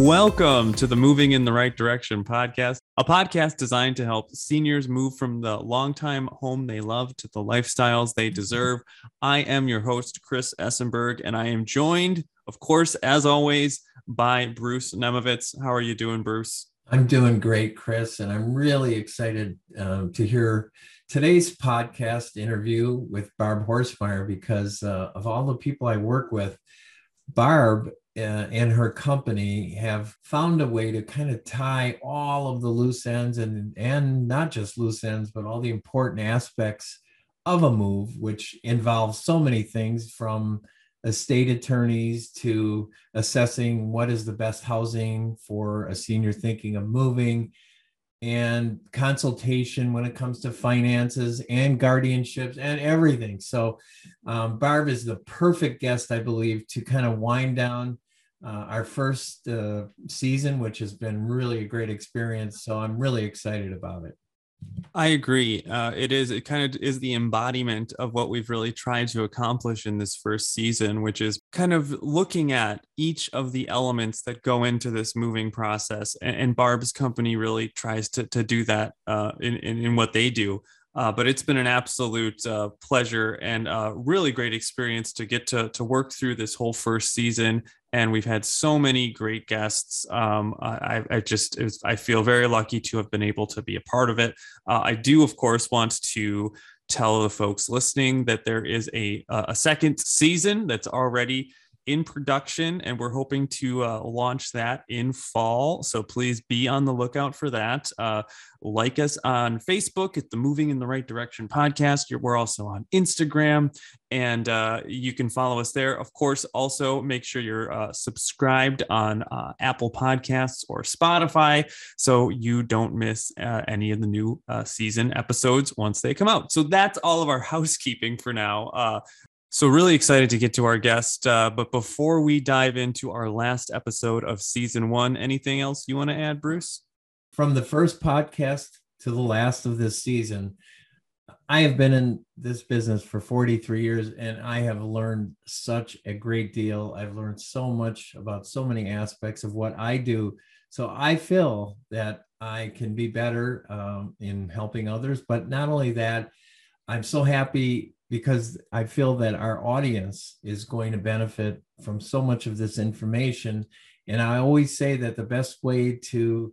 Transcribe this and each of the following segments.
Welcome to the Moving in the Right Direction podcast, a podcast designed to help seniors move from the longtime home they love to the lifestyles they deserve. I am your host, Chris Essenberg, and I am joined, of course, as always, by Bruce Nemovitz. How are you doing, Bruce? I'm doing great, Chris, and I'm really excited um, to hear today's podcast interview with Barb Horstmeyer because uh, of all the people I work with. Barb and her company have found a way to kind of tie all of the loose ends and and not just loose ends but all the important aspects of a move which involves so many things from estate attorneys to assessing what is the best housing for a senior thinking of moving and consultation when it comes to finances and guardianships and everything. So, um, Barb is the perfect guest, I believe, to kind of wind down uh, our first uh, season, which has been really a great experience. So I'm really excited about it. I agree. Uh, it is. It kind of is the embodiment of what we've really tried to accomplish in this first season, which is kind of looking at each of the elements that go into this moving process. And, and Barb's company really tries to to do that uh, in, in in what they do. Uh, but it's been an absolute uh, pleasure and a really great experience to get to, to work through this whole first season. And we've had so many great guests. Um, I, I, just, was, I feel very lucky to have been able to be a part of it. Uh, I do, of course, want to tell the folks listening that there is a, a second season that's already in production, and we're hoping to uh, launch that in fall. So please be on the lookout for that. Uh, like us on Facebook at the Moving in the Right Direction podcast. We're also on Instagram, and uh, you can follow us there. Of course, also make sure you're uh, subscribed on uh, Apple Podcasts or Spotify so you don't miss uh, any of the new season episodes once they come out. So that's all of our housekeeping for now. So, really excited to get to our guest. Uh, but before we dive into our last episode of season one, anything else you want to add, Bruce? From the first podcast to the last of this season, I have been in this business for 43 years and I have learned such a great deal. I've learned so much about so many aspects of what I do. So, I feel that I can be better um, in helping others. But not only that, I'm so happy because I feel that our audience is going to benefit from so much of this information. And I always say that the best way to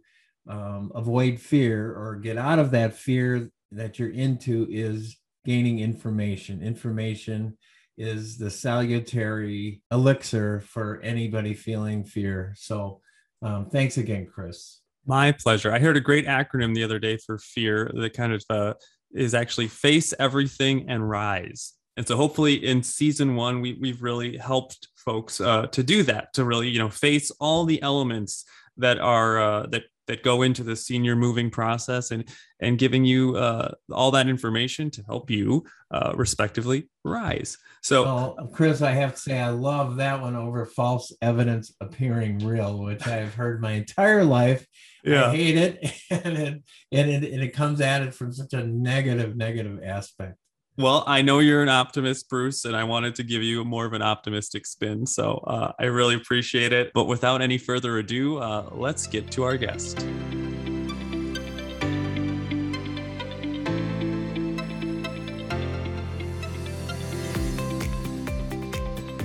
um, avoid fear or get out of that fear that you're into is gaining information. Information is the salutary elixir for anybody feeling fear. So, um, thanks again, Chris. My pleasure. I heard a great acronym the other day for fear that kind of uh, is actually face everything and rise. And so hopefully in season one, we, we've really helped folks uh, to do that, to really, you know, face all the elements that are uh, that that go into the senior moving process and and giving you uh, all that information to help you uh, respectively rise. So well, chris i have to say i love that one over false evidence appearing real which i've heard my entire life. Yeah. i hate it and it, and it and it comes at it from such a negative negative aspect well, I know you're an optimist, Bruce, and I wanted to give you more of an optimistic spin. So uh, I really appreciate it. But without any further ado, uh, let's get to our guest.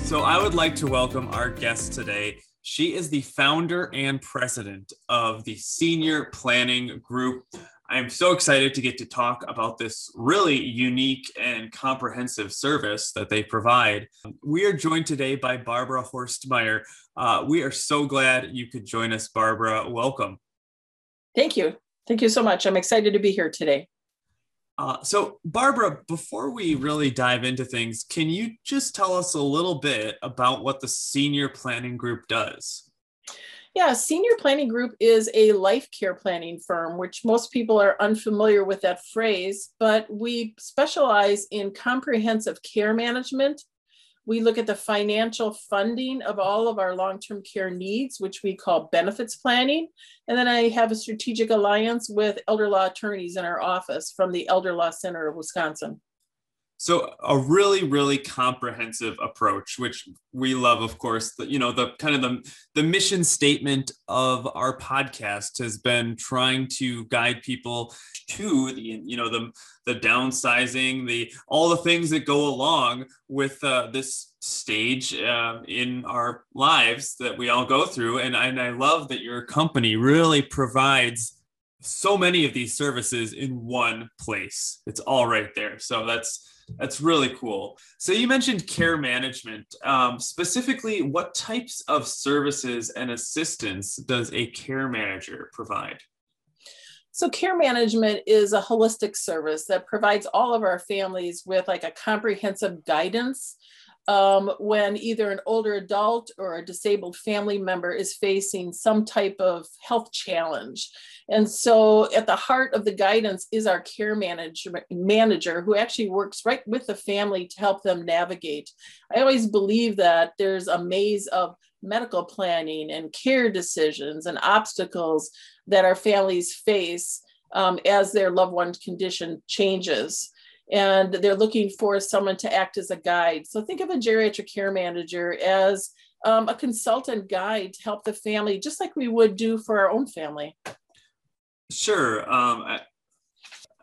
So I would like to welcome our guest today. She is the founder and president of the Senior Planning Group. I'm so excited to get to talk about this really unique and comprehensive service that they provide. We are joined today by Barbara Horstmeyer. Uh, we are so glad you could join us, Barbara. Welcome. Thank you. Thank you so much. I'm excited to be here today. Uh, so, Barbara, before we really dive into things, can you just tell us a little bit about what the Senior Planning Group does? Yeah, Senior Planning Group is a life care planning firm, which most people are unfamiliar with that phrase, but we specialize in comprehensive care management. We look at the financial funding of all of our long term care needs, which we call benefits planning. And then I have a strategic alliance with elder law attorneys in our office from the Elder Law Center of Wisconsin. So a really, really comprehensive approach, which we love, of course. The, you know, the kind of the the mission statement of our podcast has been trying to guide people to the, you know, the the downsizing, the all the things that go along with uh, this stage uh, in our lives that we all go through. And, and I love that your company really provides so many of these services in one place. It's all right there. So that's that's really cool. So you mentioned care management. Um, specifically, what types of services and assistance does a care manager provide? So care management is a holistic service that provides all of our families with like a comprehensive guidance um, when either an older adult or a disabled family member is facing some type of health challenge. And so at the heart of the guidance is our care manager, manager who actually works right with the family to help them navigate. I always believe that there's a maze of medical planning and care decisions and obstacles that our families face um, as their loved one's condition changes and they're looking for someone to act as a guide. So think of a geriatric care manager as um, a consultant guide to help the family, just like we would do for our own family. Sure. Um, I,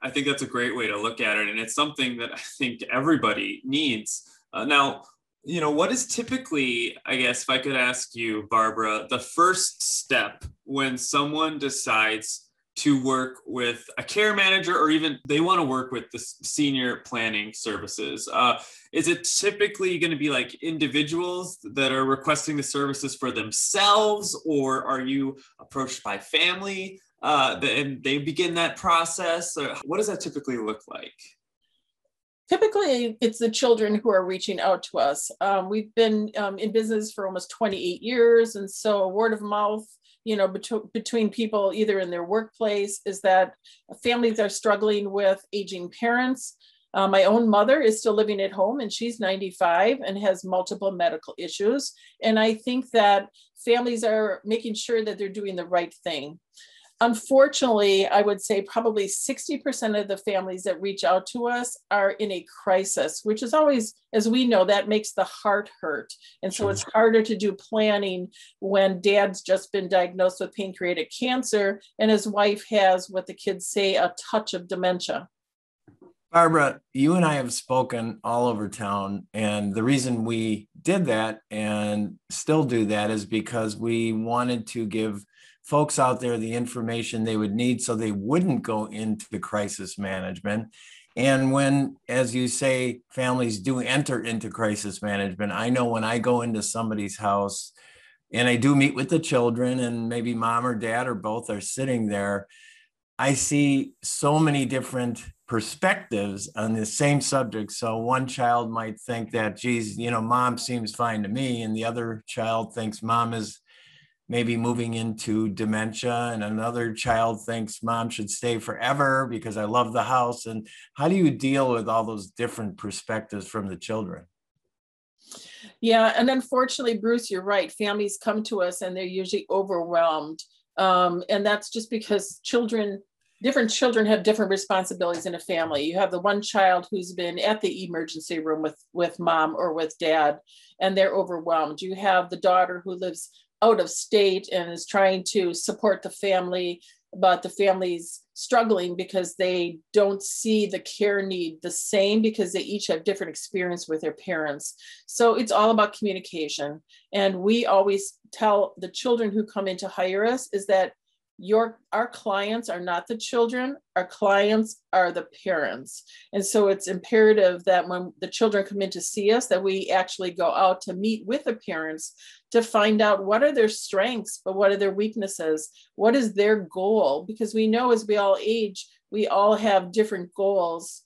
I, think that's a great way to look at it. And it's something that I think everybody needs. Uh, now, you know, what is typically, I guess, if I could ask you, Barbara, the first step when someone decides to work with a care manager or even they want to work with the senior planning services. Uh, is it typically going to be like individuals that are requesting the services for themselves or are you approached by family uh, and they begin that process? What does that typically look like? Typically it's the children who are reaching out to us. Um, we've been um, in business for almost 28 years and so word of mouth you know, bet- between people either in their workplace is that families are struggling with aging parents. Uh, my own mother is still living at home and she's 95 and has multiple medical issues. And I think that families are making sure that they're doing the right thing. Unfortunately, I would say probably 60% of the families that reach out to us are in a crisis, which is always, as we know, that makes the heart hurt. And so it's harder to do planning when dad's just been diagnosed with pancreatic cancer and his wife has what the kids say a touch of dementia. Barbara, you and I have spoken all over town. And the reason we did that and still do that is because we wanted to give folks out there the information they would need so they wouldn't go into crisis management. And when, as you say, families do enter into crisis management, I know when I go into somebody's house and I do meet with the children, and maybe mom or dad or both are sitting there, I see so many different perspectives on the same subject. So one child might think that, geez, you know, mom seems fine to me, and the other child thinks mom is maybe moving into dementia and another child thinks mom should stay forever because I love the house and how do you deal with all those different perspectives from the children? Yeah, and unfortunately, Bruce, you're right. Families come to us and they're usually overwhelmed. Um, and that's just because children, different children have different responsibilities in a family. You have the one child who's been at the emergency room with, with mom or with dad, and they're overwhelmed. You have the daughter who lives out of state and is trying to support the family but the family's struggling because they don't see the care need the same because they each have different experience with their parents. So it's all about communication. And we always tell the children who come in to hire us is that your our clients are not the children our clients are the parents. And so it's imperative that when the children come in to see us that we actually go out to meet with the parents to find out what are their strengths but what are their weaknesses? What is their goal? Because we know as we all age we all have different goals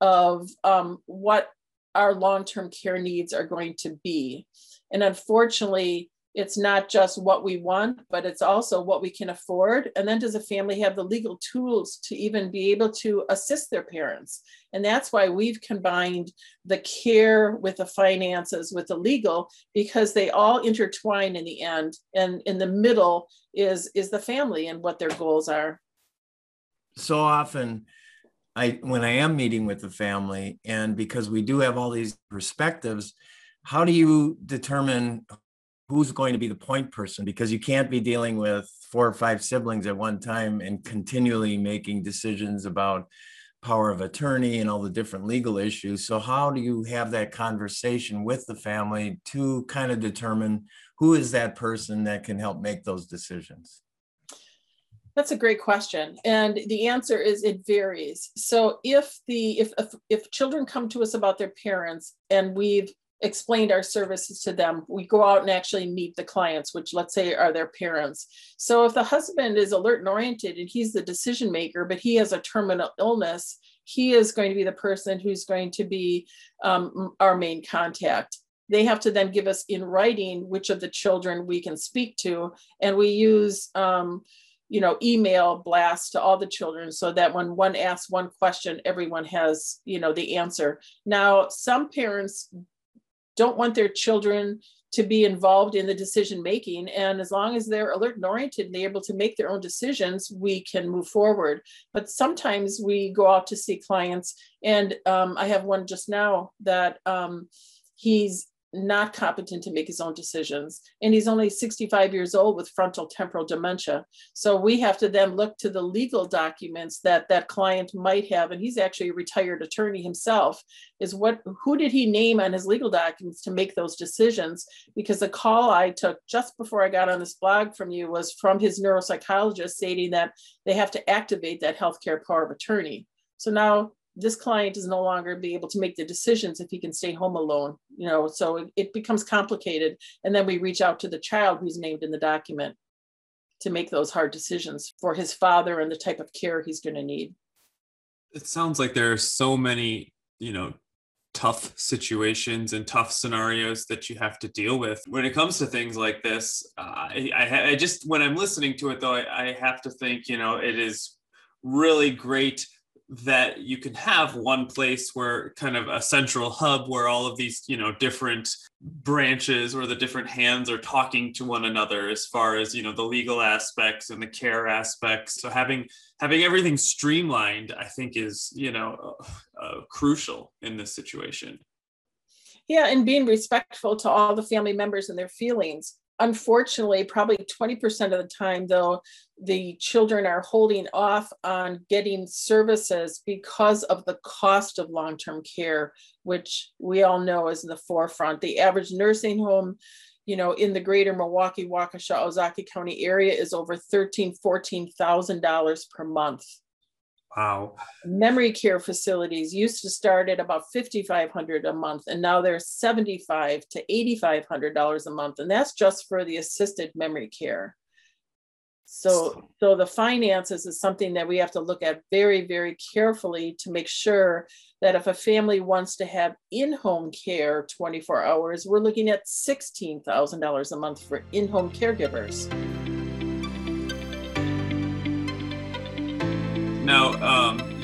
of um, what our long-term care needs are going to be. And unfortunately it's not just what we want, but it's also what we can afford. And then does a family have the legal tools to even be able to assist their parents? And that's why we've combined the care with the finances with the legal because they all intertwine in the end. And in the middle is is the family and what their goals are. So often I when I am meeting with the family, and because we do have all these perspectives, how do you determine who's going to be the point person? Because you can't be dealing with four or five siblings at one time and continually making decisions about power of attorney and all the different legal issues. So how do you have that conversation with the family to kind of determine who is that person that can help make those decisions? That's a great question. And the answer is it varies. So if the if if, if children come to us about their parents and we've explained our services to them, we go out and actually meet the clients, which let's say are their parents. So if the husband is alert and oriented and he's the decision maker, but he has a terminal illness, he is going to be the person who's going to be um, our main contact they have to then give us in writing which of the children we can speak to and we use um, you know email blast to all the children so that when one asks one question everyone has you know the answer now some parents don't want their children to be involved in the decision making. And as long as they're alert and oriented and they're able to make their own decisions we can move forward. But sometimes we go out to see clients. And um, i have one just now that um, he's not competent to make his own decisions. And he's only 65 years old with frontal temporal dementia. So we have to then look to the legal documents that that client might have. And he's actually a retired attorney himself. Is what who did he name on his legal documents to make those decisions? Because the call I took just before I got on this blog from you was from his neuropsychologist stating that they have to activate that healthcare power of attorney. So now this client is no longer be able to make the decisions if he can stay home alone you know so it, it, becomes complicated. And then we reach out to the child who's named in the document to make those hard decisions for his father and the type of care he's going to need. It sounds like there are so many you know tough situations and tough scenarios that you have to deal with. When it comes to things like this uh, I, I, I just when i'm listening to it though I, I have to think you know it is really great that you can have one place where kind of a central hub where all of these you know different branches or the different hands are talking to one another as far as you know the legal aspects and the care aspects. So having having everything streamlined i think is you know uh, uh, crucial in this situation. Yeah and being respectful to all the family members and their feelings unfortunately, probably 20% of the time, though, the children are holding off on getting services because of the cost of long term care, which we all know is in the forefront. The average nursing home you know, in the greater Milwaukee, Waukesha, Ozaukee County area is over thirteen, fourteen thousand dollars per month. Wow. Memory care facilities used to start at about 5500 a month and now they're 75 to $8500 a month and that's just for the assisted memory care. So so the finances is something that we have to look at very very carefully to make sure that if a family wants to have in-home care 24 hours, we're looking at $16,000 a month for in-home caregivers.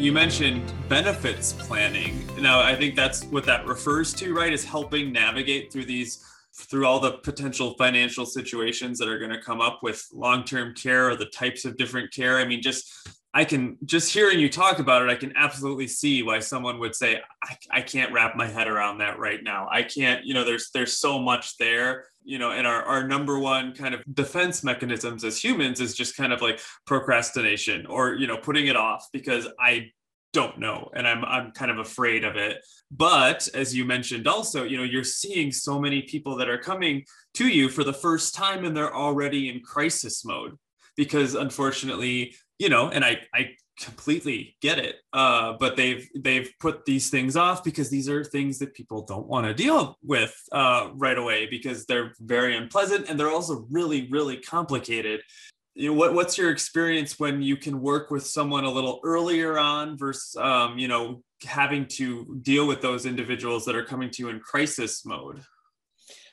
You mentioned benefits planning. Now, I think that's what that refers to, right? Is helping navigate through these, through all the potential financial situations that are going to come up with long term care or the types of different care. I mean, just I can just hearing you talk about it, I can absolutely see why someone would say, I, I can't wrap my head around that right now. I can't, you know, there's there's so much there, you know, and our, our number one kind of defense mechanisms as humans is just kind of like procrastination or, you know, putting it off because I don't know and I'm I'm kind of afraid of it. But as you mentioned also, you know, you're seeing so many people that are coming to you for the first time and they're already in crisis mode because unfortunately you know, and I I completely get it. Uh, but they've they've put these things off because these are things that people don't want to deal with uh, right away because they're very unpleasant and they're also really really complicated. You know, what what's your experience when you can work with someone a little earlier on versus um, you know having to deal with those individuals that are coming to you in crisis mode?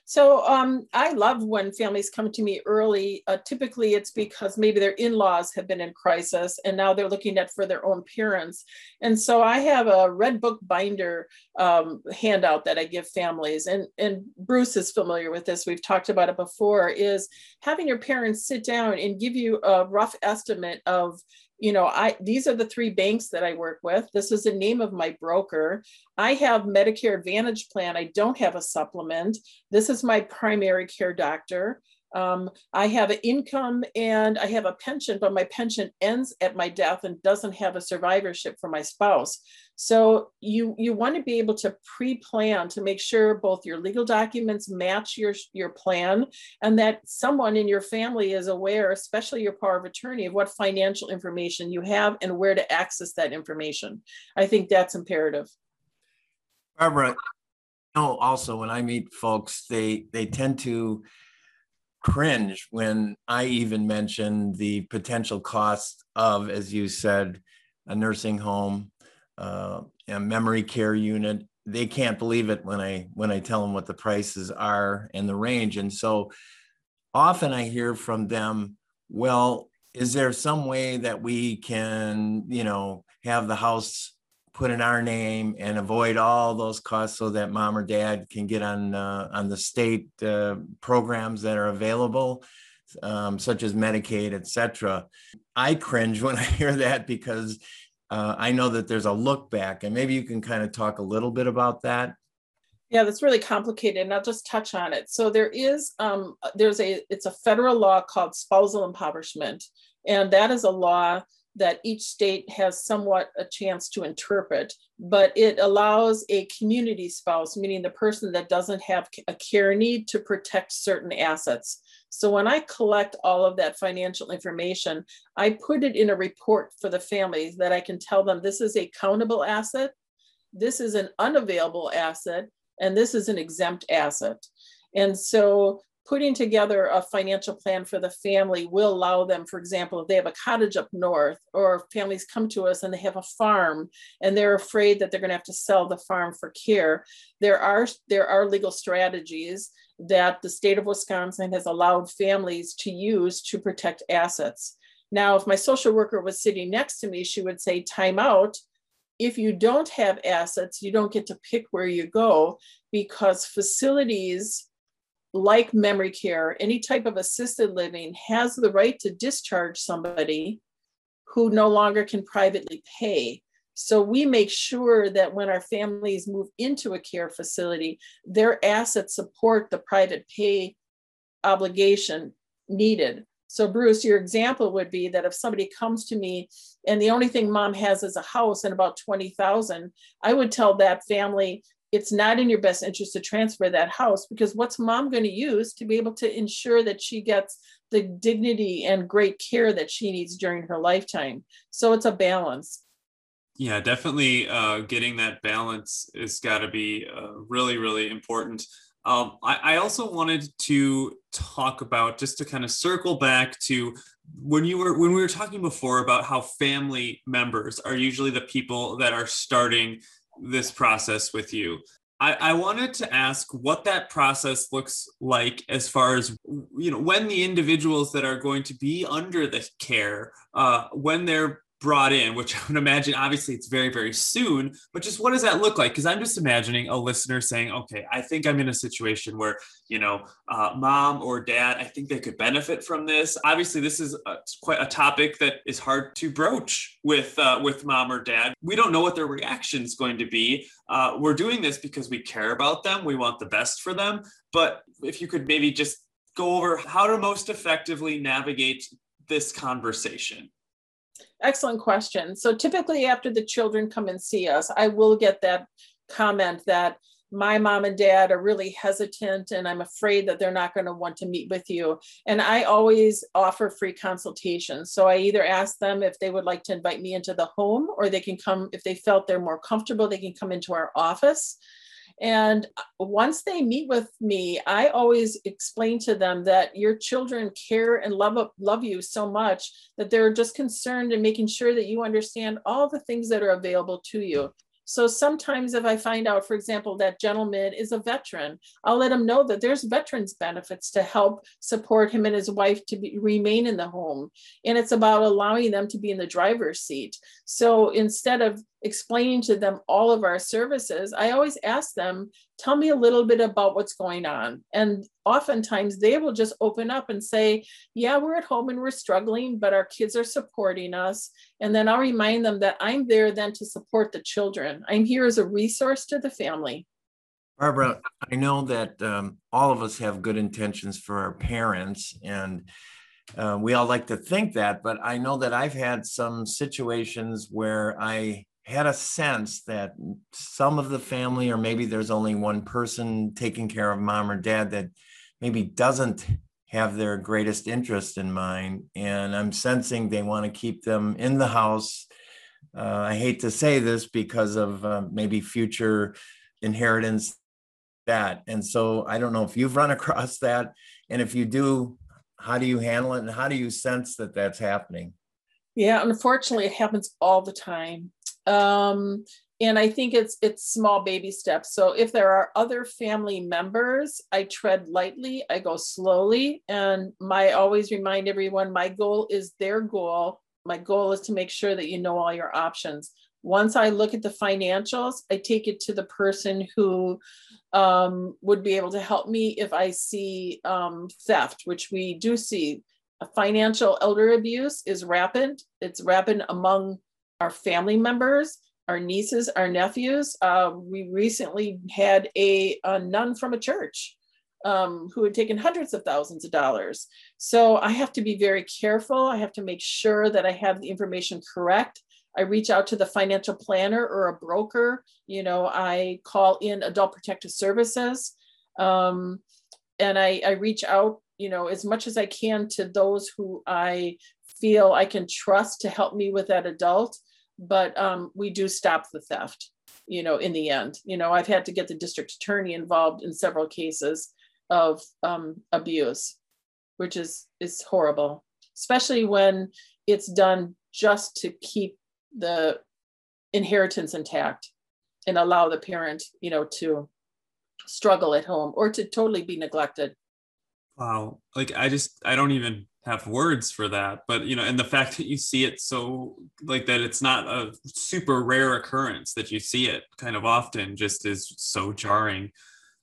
So um, I love when families come to me early. Uh, typically, it's because maybe their in laws have been in crisis and now they're looking at for their own parents. And so I have a red book binder um, handout that I give families. And, and Bruce is familiar with this. We've talked about it before is having your parents sit down and give you a rough estimate of you know i these are the three banks that i work with. This is the name of my broker. I have medicare advantage plan. I don't have a supplement. This is my primary care doctor um, I have an income and I have a pension, but my pension ends at my death and doesn't have a survivorship for my spouse. So you you want to be able to pre-plan to make sure both your legal documents match your your plan and that someone in your family is aware, especially your power of attorney, of what financial information you have and where to access that information. I think that's imperative. Barbara, you know, also when I meet folks, they they tend to cringe when I even mention the potential cost of, as you said, a nursing home, uh, a memory care unit. They can't believe it when I when I tell them what the prices are and the range. And so often I hear from them, well, is there some way that we can, you know, have the house put in our name and avoid all those costs so that mom or dad can get on uh, on the state uh, programs that are available um, such as medicaid etc i cringe when i hear that because uh, i know that there's a look back and maybe you can kind of talk a little bit about that. Yeah that's really complicated and i'll just touch on it. So there is um, there's a it's a federal law called spousal impoverishment and that is a law that each state has somewhat a chance to interpret, but it allows a community spouse, meaning the person that doesn't have a care need, to protect certain assets. So when I collect all of that financial information, I put it in a report for the families that I can tell them this is a countable asset, this is an unavailable asset, and this is an exempt asset. And so putting together a financial plan for the family will allow them, for example, if they have a cottage up north, or families come to us and they have a farm and they're afraid that they're going to have to sell the farm for care, there are there are legal strategies that the state of Wisconsin has allowed families to use to protect assets. Now, if my social worker was sitting next to me, she would say, time out. If you don't have assets, you don't get to pick where you go because facilities like memory care, any type of assisted living has the right to discharge somebody who no longer can privately pay. So we make sure that when our families move into a care facility, their assets support the private pay obligation needed. So Bruce, your example would be that if somebody comes to me and the only thing mom has is a house and about 20,000, I would tell that family it's not in your best interest to transfer that house because what's mom going to use to be able to ensure that she gets the dignity and great care that she needs during her lifetime? So it's a balance. Yeah definitely uh, getting that balance has got to be uh, really really important. Um, I, I also wanted to talk about just to kind of circle back to when you were when we were talking before about how family members are usually the people that are starting this process with you. I, I, wanted to ask what that process looks like as far as you know when the individuals that are going to be under the care uh, when they're brought in, which I would imagine obviously it's very, very soon, but just what does that look like? Because I'm just imagining a listener saying, okay, I think I'm in a situation where, you know, uh, mom or dad, I think they could benefit from this. Obviously, this is a, quite a topic that is hard to broach with, uh, with mom or dad. We don't know what their reaction is going to be. Uh, we're doing this because we care about them. We want the best for them. But if you could maybe just go over how to most effectively navigate this conversation. Excellent question. So typically after the children come and see us, I will get that comment that my mom and dad are really hesitant and I'm afraid that they're not going to want to meet with you. And I always offer free consultations. So I either ask them if they would like to invite me into the home or they can come, if they felt they're more comfortable, they can come into our office. And once they meet with me, I always explain to them that your children care and love, love you so much that they're just concerned in making sure that you understand all the things that are available to you. So sometimes if I find out, for example, that gentleman is a veteran, I'll let him know that there's veterans benefits to help support him and his wife to be, remain in the home. And it's about allowing them to be in the driver's seat. So instead of explaining to them all of our services, I always ask them, tell me a little bit about what's going on. And oftentimes they will just open up and say, yeah, we're at home and we're struggling, but our kids are supporting us. And then I'll remind them that I'm there then to support the children. I'm here as a resource to the family. Barbara, I know that um, all of us have good intentions for our parents, and uh, we all like to think that. But I know that I've had some situations where I had a sense that some of the family, or maybe there's only one person taking care of mom or dad that maybe doesn't have their greatest interest in mind. And I'm sensing they want to keep them in the house. Uh, I hate to say this because of uh, maybe future inheritance that. And so I don't know if you've run across that. And if you do, how do you handle it? And how do you sense that that's happening? Yeah, unfortunately, it happens all the time. Um, and I think it's it's small baby steps. So if there are other family members, I tread lightly, I go slowly, and my always remind everyone my goal is their goal. My goal is to make sure that you know all your options. Once I look at the financials, I take it to the person who um, would be able to help me if I see um, theft, which we do see. Financial elder abuse is rapid. It's rapid among our family members, our nieces, our nephews. Uh, we recently had a, a, nun from a church um, who had taken hundreds of thousands of dollars. So I have to be very careful. I have to make sure that I have the information correct. I reach out to the financial planner or a broker. You know, I call in Adult Protective Services. Um, and I, I reach out, you know, as much as I can to those who I feel I can trust to help me with that adult but um, we do stop the theft you know in the end. You know i've had to get the district attorney involved in several cases of um, abuse which is is horrible especially when it's done just to keep the inheritance intact and allow the parent you know to struggle at home or to totally be neglected. Wow. Like i just i don't even have words for that but you know and the fact that you see it so like that it's not a super rare occurrence that you see it kind of often just is so jarring.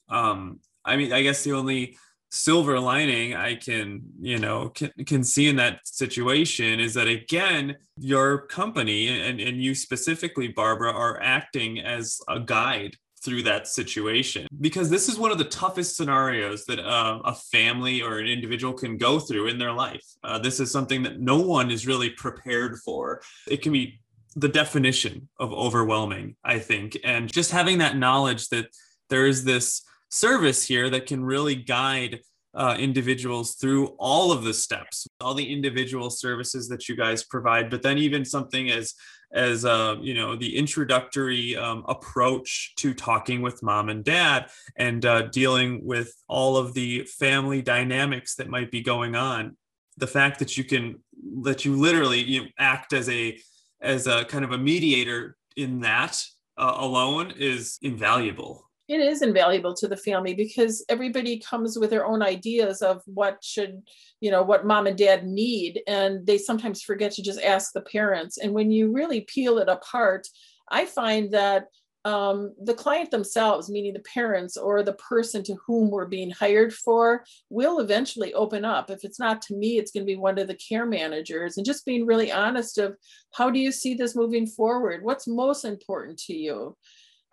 Um i mean i guess the only silver lining i can you know can, can see in that situation is that again your company and, and you specifically barbara are acting as a guide through that situation because this is one of the toughest scenarios that uh, a family or an individual can go through in their life. Uh, this is something that no one is really prepared for. It can be the definition of overwhelming, I think. And just having that knowledge that there is this service here that can really guide uh, individuals through all of the steps, all the individual services that you guys provide, but then even something as as uh, you know the introductory um, approach to talking with mom and dad and uh, dealing with all of the family dynamics that might be going on. The fact that you can that you literally you know, act as a as a kind of a mediator in that uh, alone is invaluable it is invaluable to the family because everybody comes with their own ideas of what should you know what mom and dad need and they sometimes forget to just ask the parents and when you really peel it apart i find that um, the client themselves, meaning the parents or the person to whom we're being hired for, will eventually open up. If it's not to me, it's going to be one of the care managers. And just being really honest of how do you see this moving forward? What's most important to you?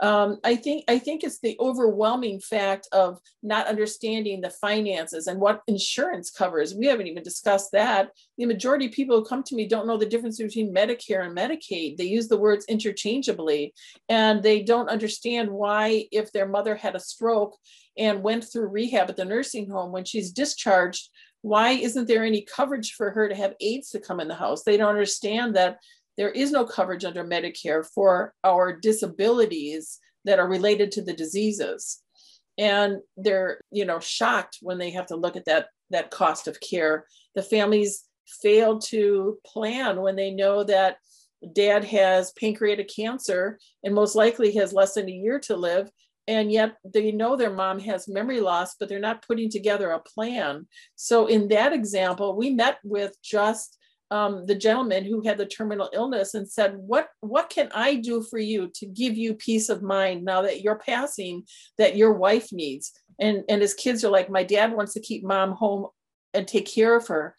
Um, I think I think it's the overwhelming fact of not understanding the finances and what insurance covers. We haven't even discussed that. The majority of people who come to me don't know the difference between Medicare and Medicaid. They use the words interchangeably, and they don't understand why, if their mother had a stroke and went through rehab at the nursing home, when she's discharged, why isn't there any coverage for her to have aides to come in the house? They don't understand that there is no coverage under Medicare for our disabilities that are related to the diseases. And they're, you know, shocked when they have to look at that, that cost of care. The families fail to plan when they know that dad has pancreatic cancer and most likely has less than a year to live and yet they know their mom has memory loss but they're not putting together a plan so in that example we met with just um, the gentleman who had the terminal illness and said, "What what can I do for you to give you peace of mind now that you're passing that your wife needs?" And and his kids are like, "My dad wants to keep mom home and take care of her."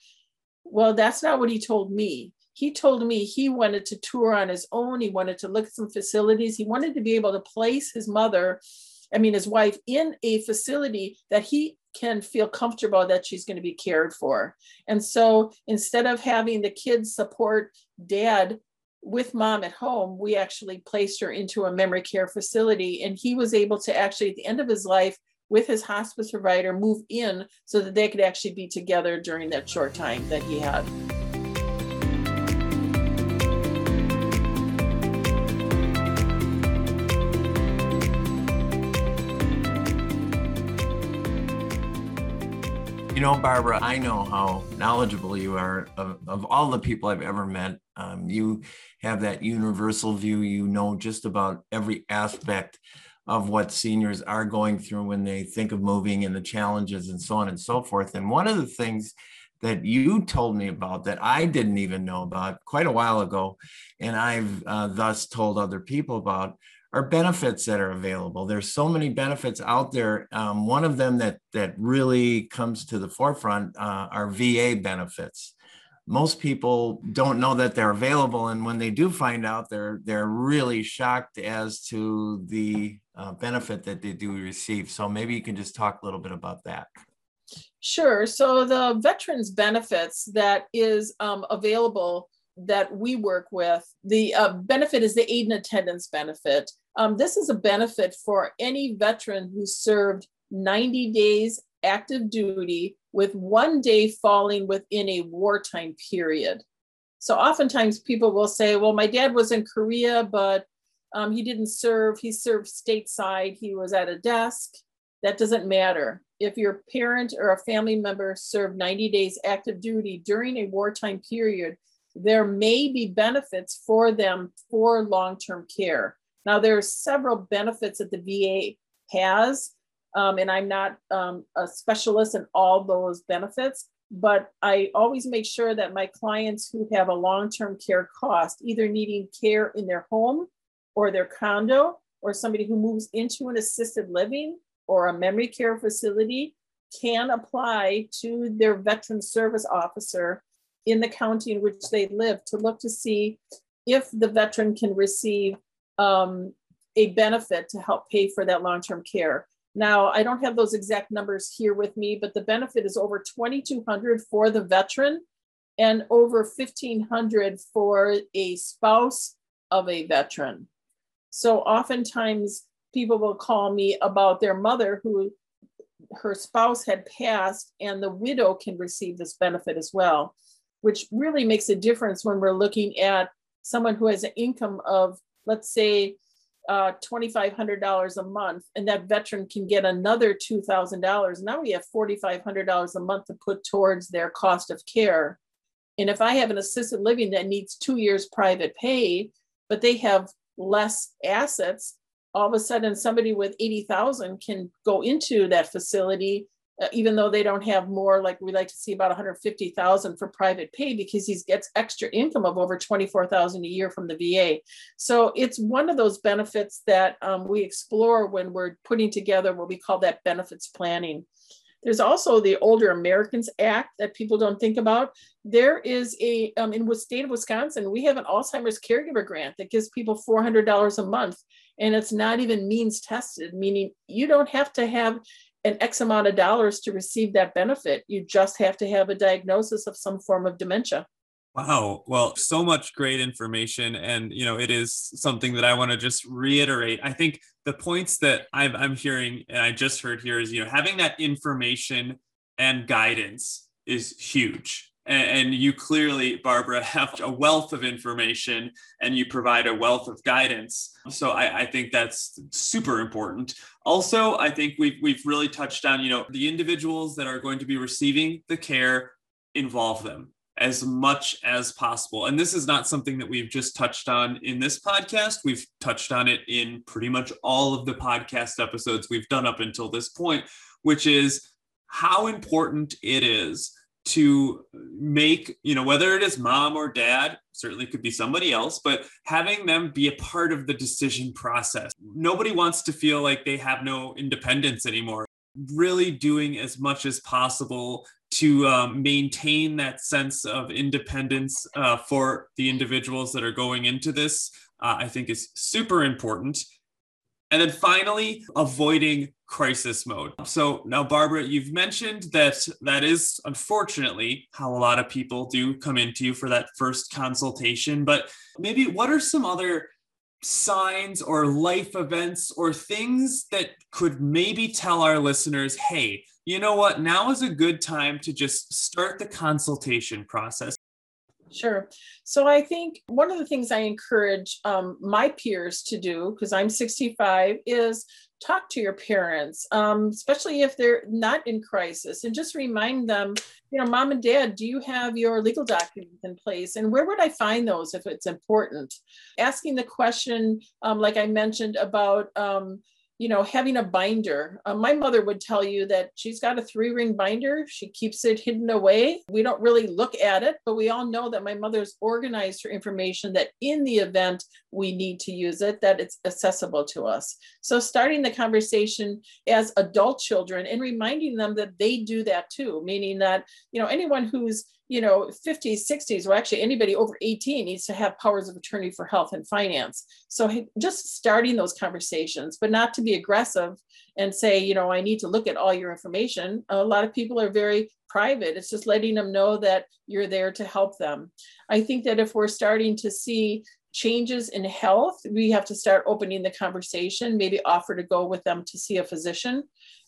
Well, that's not what he told me. He told me he wanted to tour on his own. He wanted to look at some facilities. He wanted to be able to place his mother, I mean, his wife, in a facility that he can feel comfortable that she's going to be cared for. And so instead of having the kids support dad with mom at home, we actually placed her into a memory care facility. And he was able to actually, at the end of his life, with his hospice provider, move in so that they could actually be together during that short time that he had. You know, Barbara, I know how knowledgeable you are of, of all the people I've ever met. Um, you have that universal view. You know just about every aspect of what seniors are going through when they think of moving and the challenges and so on and so forth. And one of the things that you told me about that I didn't even know about quite a while ago, and I've uh, thus told other people about are benefits that are available. There's so many benefits out there. Um, one of them that that really comes to the forefront uh, are VA benefits. Most people don't know that they're available, and when they do find out, they're they're really shocked as to the uh, benefit that they do receive. So maybe you can just talk a little bit about that. Sure. So the veterans benefits that is um, available that we work with, the uh, benefit is the aid and attendance benefit. Um, this is a benefit for any veteran who served 90 days active duty with one day falling within a wartime period. So oftentimes people will say, well, my dad was in Korea, but um, he didn't serve, he served stateside, he was at a desk. That doesn't matter. If your parent or a family member served 90 days active duty during a wartime period, there may be benefits for them for long term care. Now, there are several benefits that the VA has, um, and I'm not um, a specialist in all those benefits, but I always make sure that my clients who have a long term care cost, either needing care in their home or their condo, or somebody who moves into an assisted living or a memory care facility, can apply to their veteran service officer in the county in which they live to look to see if the veteran can receive um, a benefit to help pay for that long-term care. Now, I don't have those exact numbers here with me, but the benefit is over 2,200 for the veteran and over 1,500 for a spouse of a veteran. So oftentimes people will call me about their mother who her spouse had passed and the widow can receive this benefit as well, which really makes a difference when we're looking at someone who has an income of let's say uh, $2,500 a month, and that veteran can get another $2,000. Now we have $4,500 a month to put towards their cost of care. And if I have an assisted living that needs two years private pay, but they have less assets, all of a sudden somebody with 80,000 can go into that facility even though they don't have more like we like to see about 150,000 for private pay because he gets extra income of over 24,000 a year from the VA. So it's one of those benefits that um, we explore when we're putting together what we call that benefits planning. There's also the Older Americans Act that people don't think about. There is a, um, in the state of Wisconsin, we have an Alzheimer's caregiver grant that gives people $400 a month. And it's not even means tested, meaning you don't have to have an X amount of dollars to receive that benefit. You just have to have a diagnosis of some form of dementia. Wow. Well, so much great information. And, you know, it is something that I want to just reiterate. I think the points that i am hearing and I just heard here is, you know, having that information and guidance is huge and, you clearly barbara have a wealth of information and you provide a wealth of guidance. So I, I, think that's super important. Also i think we've, we've really touched on you know the individuals that are going to be receiving the care involve them as much as possible. And this is not something that we've just touched on in this podcast. We've touched on it in pretty much all of the podcast episodes we've done up until this point which is how important it is to make, you know, whether it is mom or dad, certainly could be somebody else, but having them be a part of the decision process. Nobody wants to feel like they have no independence anymore. Really doing as much as possible to um, maintain that sense of independence uh, for the individuals that are going into this, uh, I think is super important. And then finally, avoiding crisis mode. So now, Barbara, you've mentioned that that is unfortunately how a lot of people do come into you for that first consultation. But maybe what are some other signs or life events or things that could maybe tell our listeners, hey, you know what, now is a good time to just start the consultation process? Sure. So I think one of the things I encourage um, my peers to do, because I'm 65, is talk to your parents, um, especially if they're not in crisis, and just remind them, you know, mom and dad, do you have your legal documents in place? And where would I find those if it's important? Asking the question, um, like I mentioned, about um, you know, having a binder. Uh, my mother would tell you that she's got a three ring binder. She keeps it hidden away. We don't really look at it, but we all know that my mother's organized her information that in the event we need to use it, that it's accessible to us. So starting the conversation as adult children and reminding them that they do that too, meaning that, you know, anyone who's you know 50s 60s or actually anybody over 18 needs to have powers of attorney for health and finance. So just starting those conversations but not to be aggressive and say you know i need to look at all your information. A lot of people are very private. It's just letting them know that you're there to help them. I think that if we're starting to see changes in health we have to start opening the conversation maybe offer to go with them to see a physician.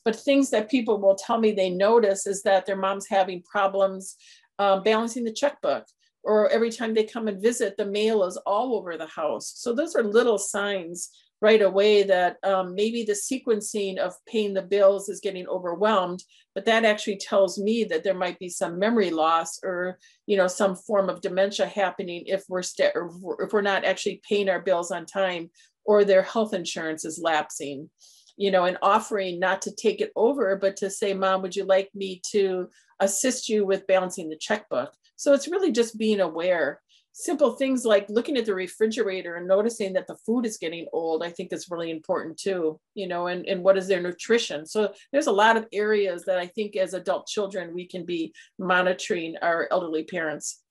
But things that people will tell me they notice is that their mom's having problems uh, balancing the checkbook, or every time they come and visit, the mail is all over the house. So those are little signs right away that um, maybe the sequencing of paying the bills is getting overwhelmed but that actually tells me that there might be some memory loss or you know some form of dementia happening if we're st- if we're not actually paying our bills on time or their health insurance is lapsing you know and offering not to take it over but to say mom would you like me to assist you with balancing the checkbook. So it's really just being aware. Simple things like looking at the refrigerator and noticing that the food is getting old, I think is really important too, you know, and, and what is their nutrition. So there's a lot of areas that I think as adult children, we can be monitoring our elderly parents.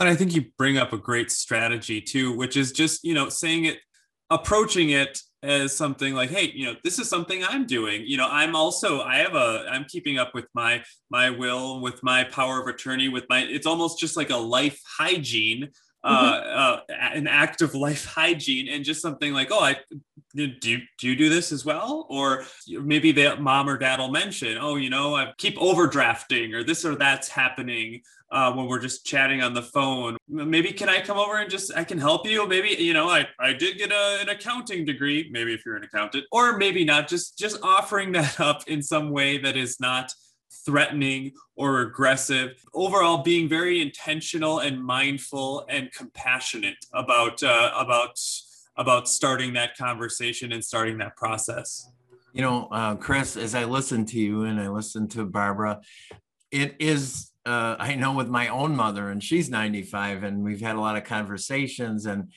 And I think you bring up a great strategy too, which is just, you know, saying it, approaching it as something like hey you know this is something i'm doing you know i'm also i have a i'm keeping up with my my will with my power of attorney with my it's almost just like a life hygiene uh, mm-hmm. uh, an act of life hygiene and just something like oh i do, do you do this as well or maybe the mom or dad will mention oh you know i keep overdrafting or this or that's happening uh, when we're just chatting on the phone. Maybe can I come over and just I can help you? Maybe you know I I did get a, an accounting degree. Maybe if you're an accountant, or maybe not. Just just offering that up in some way that is not threatening or aggressive. Overall, being very intentional and mindful and compassionate about uh, about about starting that conversation and starting that process. You know, uh, Chris, as I listen to you and I listen to Barbara, it is uh, I know with my own mother, and she's 95, and we've had a lot of conversations. And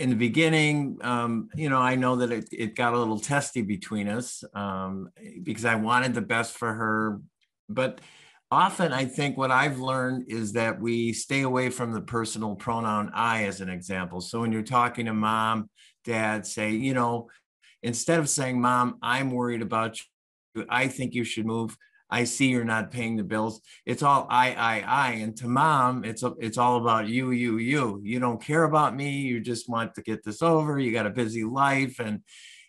in the beginning, um, you know, I know that it, it got a little testy between us um, because I wanted the best for her. But often, I think what I've learned is that we stay away from the personal pronoun I, as an example. So when you're talking to mom, dad, say, you know, instead of saying, Mom, I'm worried about you, I think you should move I see you're not paying the bills. It's all I, I, I. And to mom, it's it's all about you, you, you. You don't care about me. You just want to get this over. You got a busy life, and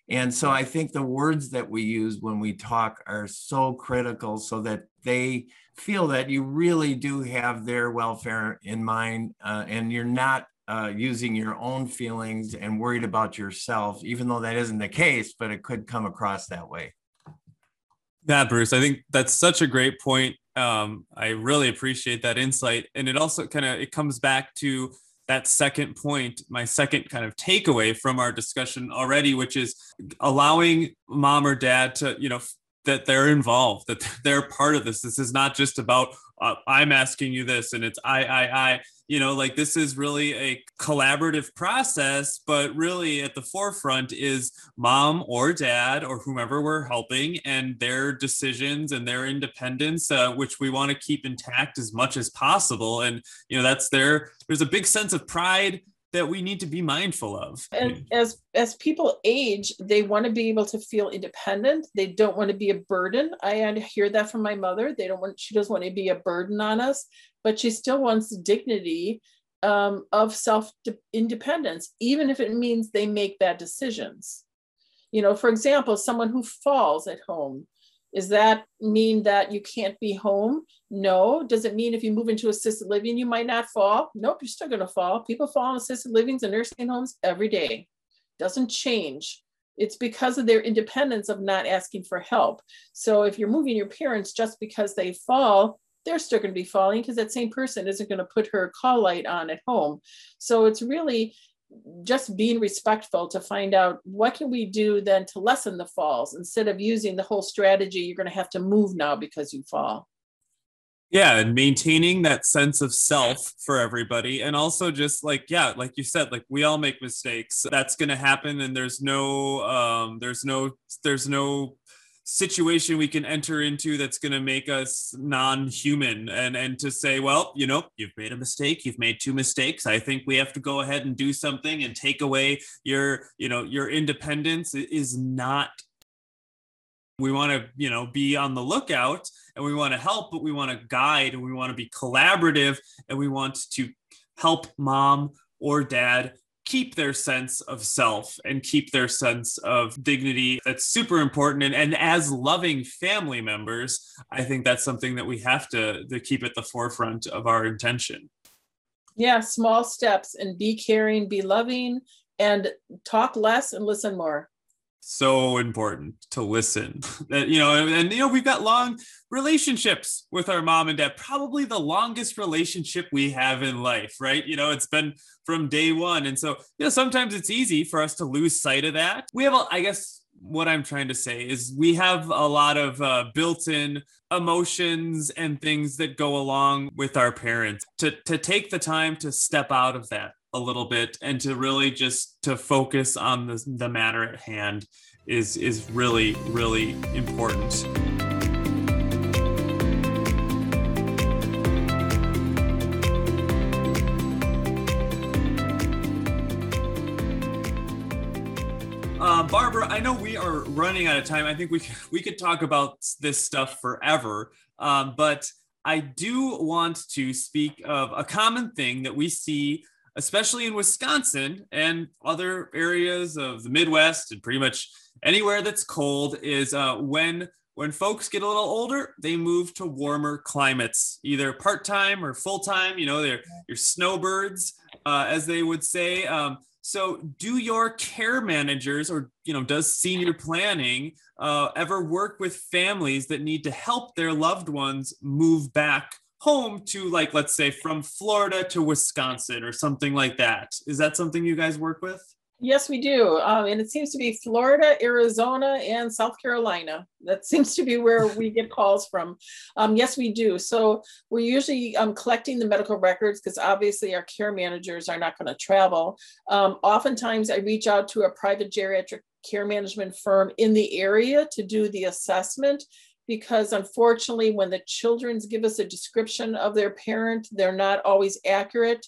and so I think the words that we use when we talk are so critical, so that they feel that you really do have their welfare in mind, uh, and you're not uh, using your own feelings and worried about yourself, even though that isn't the case, but it could come across that way. Yeah, Bruce, I think that's such a great point. Um, I really appreciate that insight. And it also kind of it comes back to that second point, my second kind of takeaway from our discussion already, which is allowing mom or dad to, you know, that they're involved, that they're part of this. This is not just about uh, I'm asking you this and it's I, I, I, you know, like this is really a collaborative process, but really at the forefront is mom or dad or whomever we're helping and their decisions and their independence, uh, which we want to keep intact as much as possible. And, you know, that's their, there's a big sense of pride that we need to be mindful of. And as as people age, they want to be able to feel independent. They don't want to be a burden. I hear that from my mother. They don't want she doesn't want to be a burden on us, but she still wants the dignity um, of self independence, even if it means they make bad decisions. You know, for example, someone who falls at home does that mean that you can't be home? No. Does it mean if you move into assisted living, you might not fall? Nope, you're still going to fall. People fall in assisted livings and nursing homes every day. Doesn't change. It's because of their independence of not asking for help. So if you're moving your parents just because they fall, they're still going to be falling because that same person isn't going to put her call light on at home. So it's really just being respectful to find out what can we do then to lessen the falls. Instead of using the whole strategy you're going to have to move now because you fall. Yeah and maintaining that sense of self for everybody and also just like yeah like you said like we all make mistakes. That's going to happen and there's no um there's no there's no situation we can enter into that's going to make us non-human and and to say well you know you've made a mistake you've made two mistakes. I think we have to go ahead and do something and take away your you know your independence. Is not we want to you know be on the lookout and we want to help but we want to guide and we want to be collaborative and we want to help mom or dad keep their sense of self and keep their sense of dignity. That's super important. And, and as loving family members, I think that's something that we have to, to keep at the forefront of our intention. Yeah, small steps and be caring, be loving, and talk less and listen more so important to listen. That you know and, you know we've got long relationships with our mom and dad probably the longest relationship we have in life right? You know it's been from day one. And so you know sometimes it's easy for us to lose sight of that. We have a, i guess what i'm trying to say is we have a lot of uh, built-in emotions and things that go along with our parents to to take the time to step out of that a little bit and to really just to focus on the, the matter at hand is is really really important Uh, Barbara, I know we are running out of time. I think we we could talk about this stuff forever, um, but I do want to speak of a common thing that we see especially in Wisconsin and other areas of the Midwest and pretty much anywhere that's cold, is uh, when when folks get a little older, they move to warmer climates, either part time or full time. You know, they're your snowbirds, uh, as they would say. Um, so, do your care managers, or you know, does senior planning uh, ever work with families that need to help their loved ones move back home to like let's say from Florida to Wisconsin or something like that. Is that something you guys work with? Yes, we do. Um, and it seems to be Florida, Arizona, and South Carolina. That seems to be where we get calls from. Um, yes, we do. So we're usually um, collecting the medical records because obviously our care managers are not going to travel. Um, oftentimes, I reach out to a private geriatric care management firm in the area to do the assessment because unfortunately, when the children's give us a description of their parent, they're not always accurate,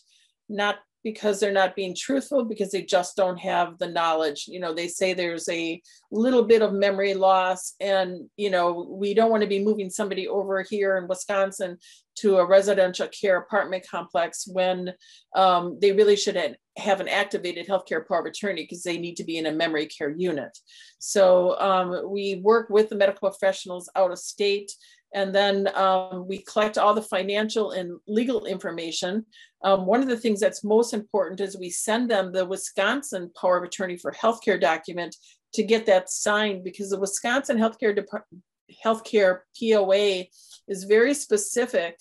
not because they're not being truthful, because they just don't have the knowledge. You know, they say there's a little bit of memory loss, and, you know, we don't want to be moving somebody over here in Wisconsin to a residential care apartment complex when um, they really should have an activated healthcare power of attorney because they need to be in a memory care unit. So um, we work with the medical professionals out of state and then um, we collect all the financial and legal information. Um, one of the things that's most important is we send them the Wisconsin power of attorney for healthcare document to get that signed because the Wisconsin healthcare healthcare POA is very specific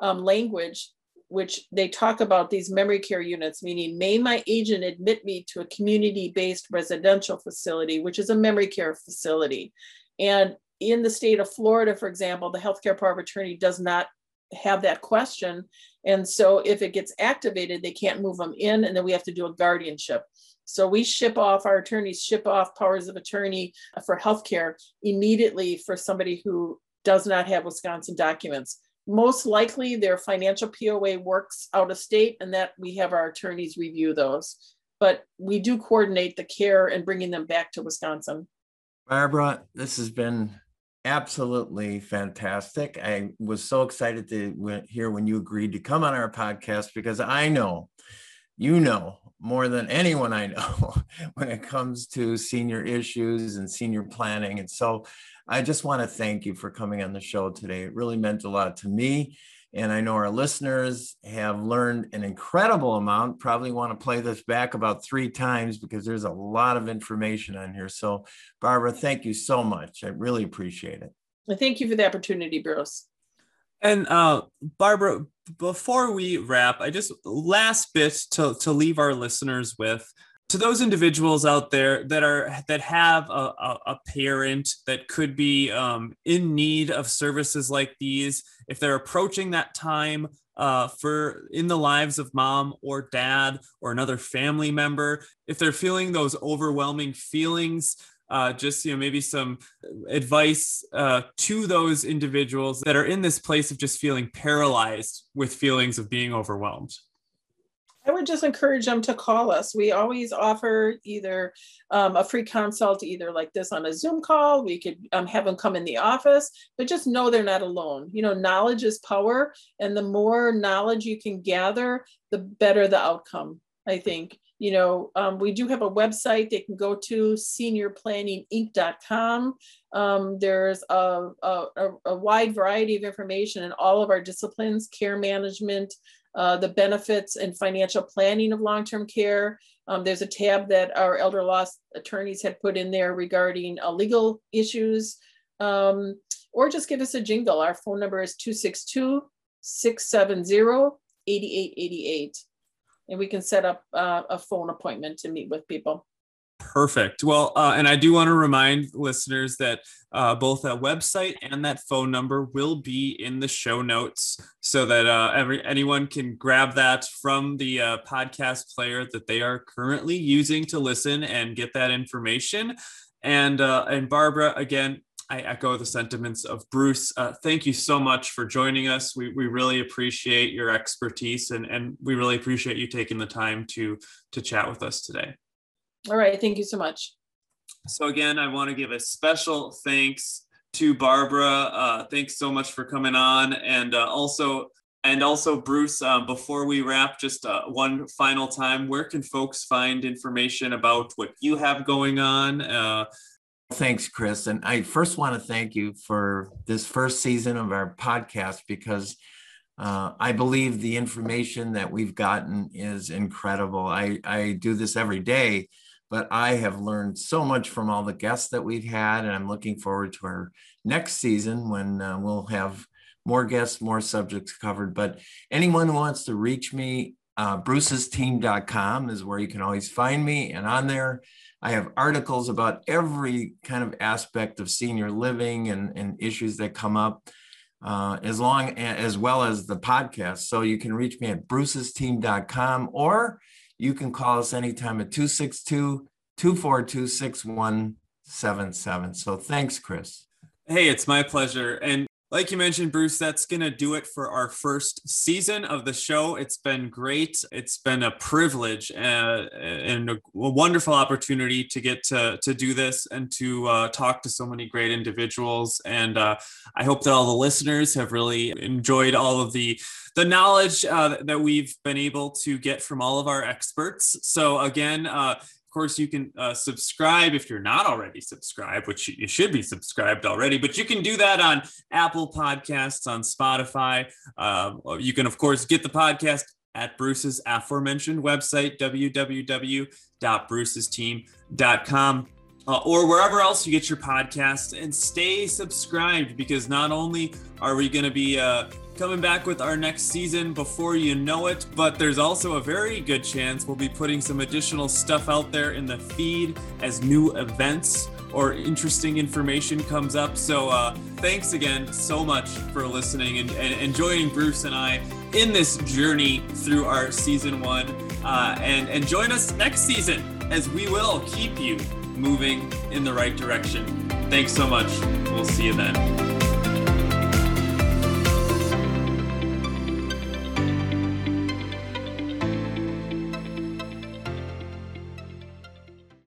um, language which they talk about these memory care units, meaning may my agent admit me to a community-based residential facility, which is a memory care facility. And in the state of Florida, for example, the healthcare power of attorney does not have that question. And so if it gets activated, they can't move them in, and then we have to do a guardianship. So we ship off, our attorneys ship off powers of attorney for healthcare immediately for somebody who does not have Wisconsin documents. Most likely their financial POA works out of state and that we have our attorneys review those. But we do coordinate the care and bringing them back to Wisconsin. Barbara, this has been absolutely fantastic. I was so excited to hear when you agreed to come on our podcast because I know, you know, more than anyone I know when it comes to senior issues and senior planning. And so I just want to thank you for coming on the show today. It really meant a lot to me. And I know our listeners have learned an incredible amount. Probably want to play this back about three times because there's a lot of information on here. So, Barbara, thank you so much. I really appreciate it. thank you for the opportunity, Bruce. And uh, Barbara, before we wrap, I just last bit to, to leave our listeners with to those individuals out there that are that have a, a, a parent that could be um, in need of services like these if they're approaching that time uh, for in the lives of mom or dad or another family member if they're feeling those overwhelming feelings uh, just you know maybe some advice uh, to those individuals that are in this place of just feeling paralyzed with feelings of being overwhelmed I would just encourage them to call us. We always offer either um, a free consult, either like this on a Zoom call. We could um, have them come in the office, but just know they're not alone. You know, knowledge is power, and the more knowledge you can gather, the better the outcome. I think. You know, um, we do have a website they can go to seniorplanninginc.com. Um, there's a, a, a wide variety of information in all of our disciplines care management, uh, the benefits and financial planning of long-term care. Um, there's a tab that our elder law attorneys had put in there regarding uh, legal issues. Um, or just give us a jingle. Our phone number is 262 670 8888. And we can set up uh, a phone appointment to meet with people. Perfect. Well, uh, and I do want to remind listeners that uh, both that website and that phone number will be in the show notes, so that uh, every anyone can grab that from the uh, podcast player that they are currently using to listen and get that information. And uh, and Barbara, again, I echo the sentiments of Bruce. Uh, thank you so much for joining us. We, we really appreciate your expertise and, and we really appreciate you taking the time to to chat with us today. All right. Thank you so much. So, again, I want to give a special thanks to Barbara. Uh, thanks so much for coming on. And uh, also, and also, Bruce, uh, before we wrap, just uh, one final time, where can folks find information about what you have going on? Uh, Thanks, Chris. And I first want to thank you for this first season of our podcast because uh, I believe the information that we've gotten is incredible. I, I do this every day but I have learned so much from all the guests that we've had, and I'm looking forward to our next season when uh, we'll have more guests, more subjects covered. But anyone who wants to reach me, uh, brucesteam.com is where you can always find me. And on there, I have articles about every kind of aspect of senior living and, and issues that come up. Uh, as long as well as the podcast. So you can reach me at brucesteam.com or you can call us anytime at 262 242 6177. So thanks, Chris. Hey, it's my pleasure. And like you mentioned, Bruce, that's going to do it for our first season of the show. It's been great. It's been a privilege uh, and a, wonderful opportunity to get to, to do this and to uh, talk to so many great individuals. And uh, I hope that all the listeners have really enjoyed all of the the knowledge uh, that we've been able to get from all of our experts. So again, uh, course, you can uh, subscribe if you're not already subscribed, which you should be subscribed already, but you can do that on Apple Podcasts, on Spotify. Uh, you can, of course, get the podcast at Bruce's aforementioned website, www.brucesteam.com uh, or wherever else you get your podcast and stay subscribed because not only are we going to be uh, coming back with our next season before you know it, but there's also a very good chance we'll be putting some additional stuff out there in the feed as new events or interesting information comes up. So uh, thanks again so much for listening and, and, and, joining Bruce and I in this journey through our season one. Uh, and, and join us next season as we will keep you moving in the right direction. Thanks so much. We'll see you then.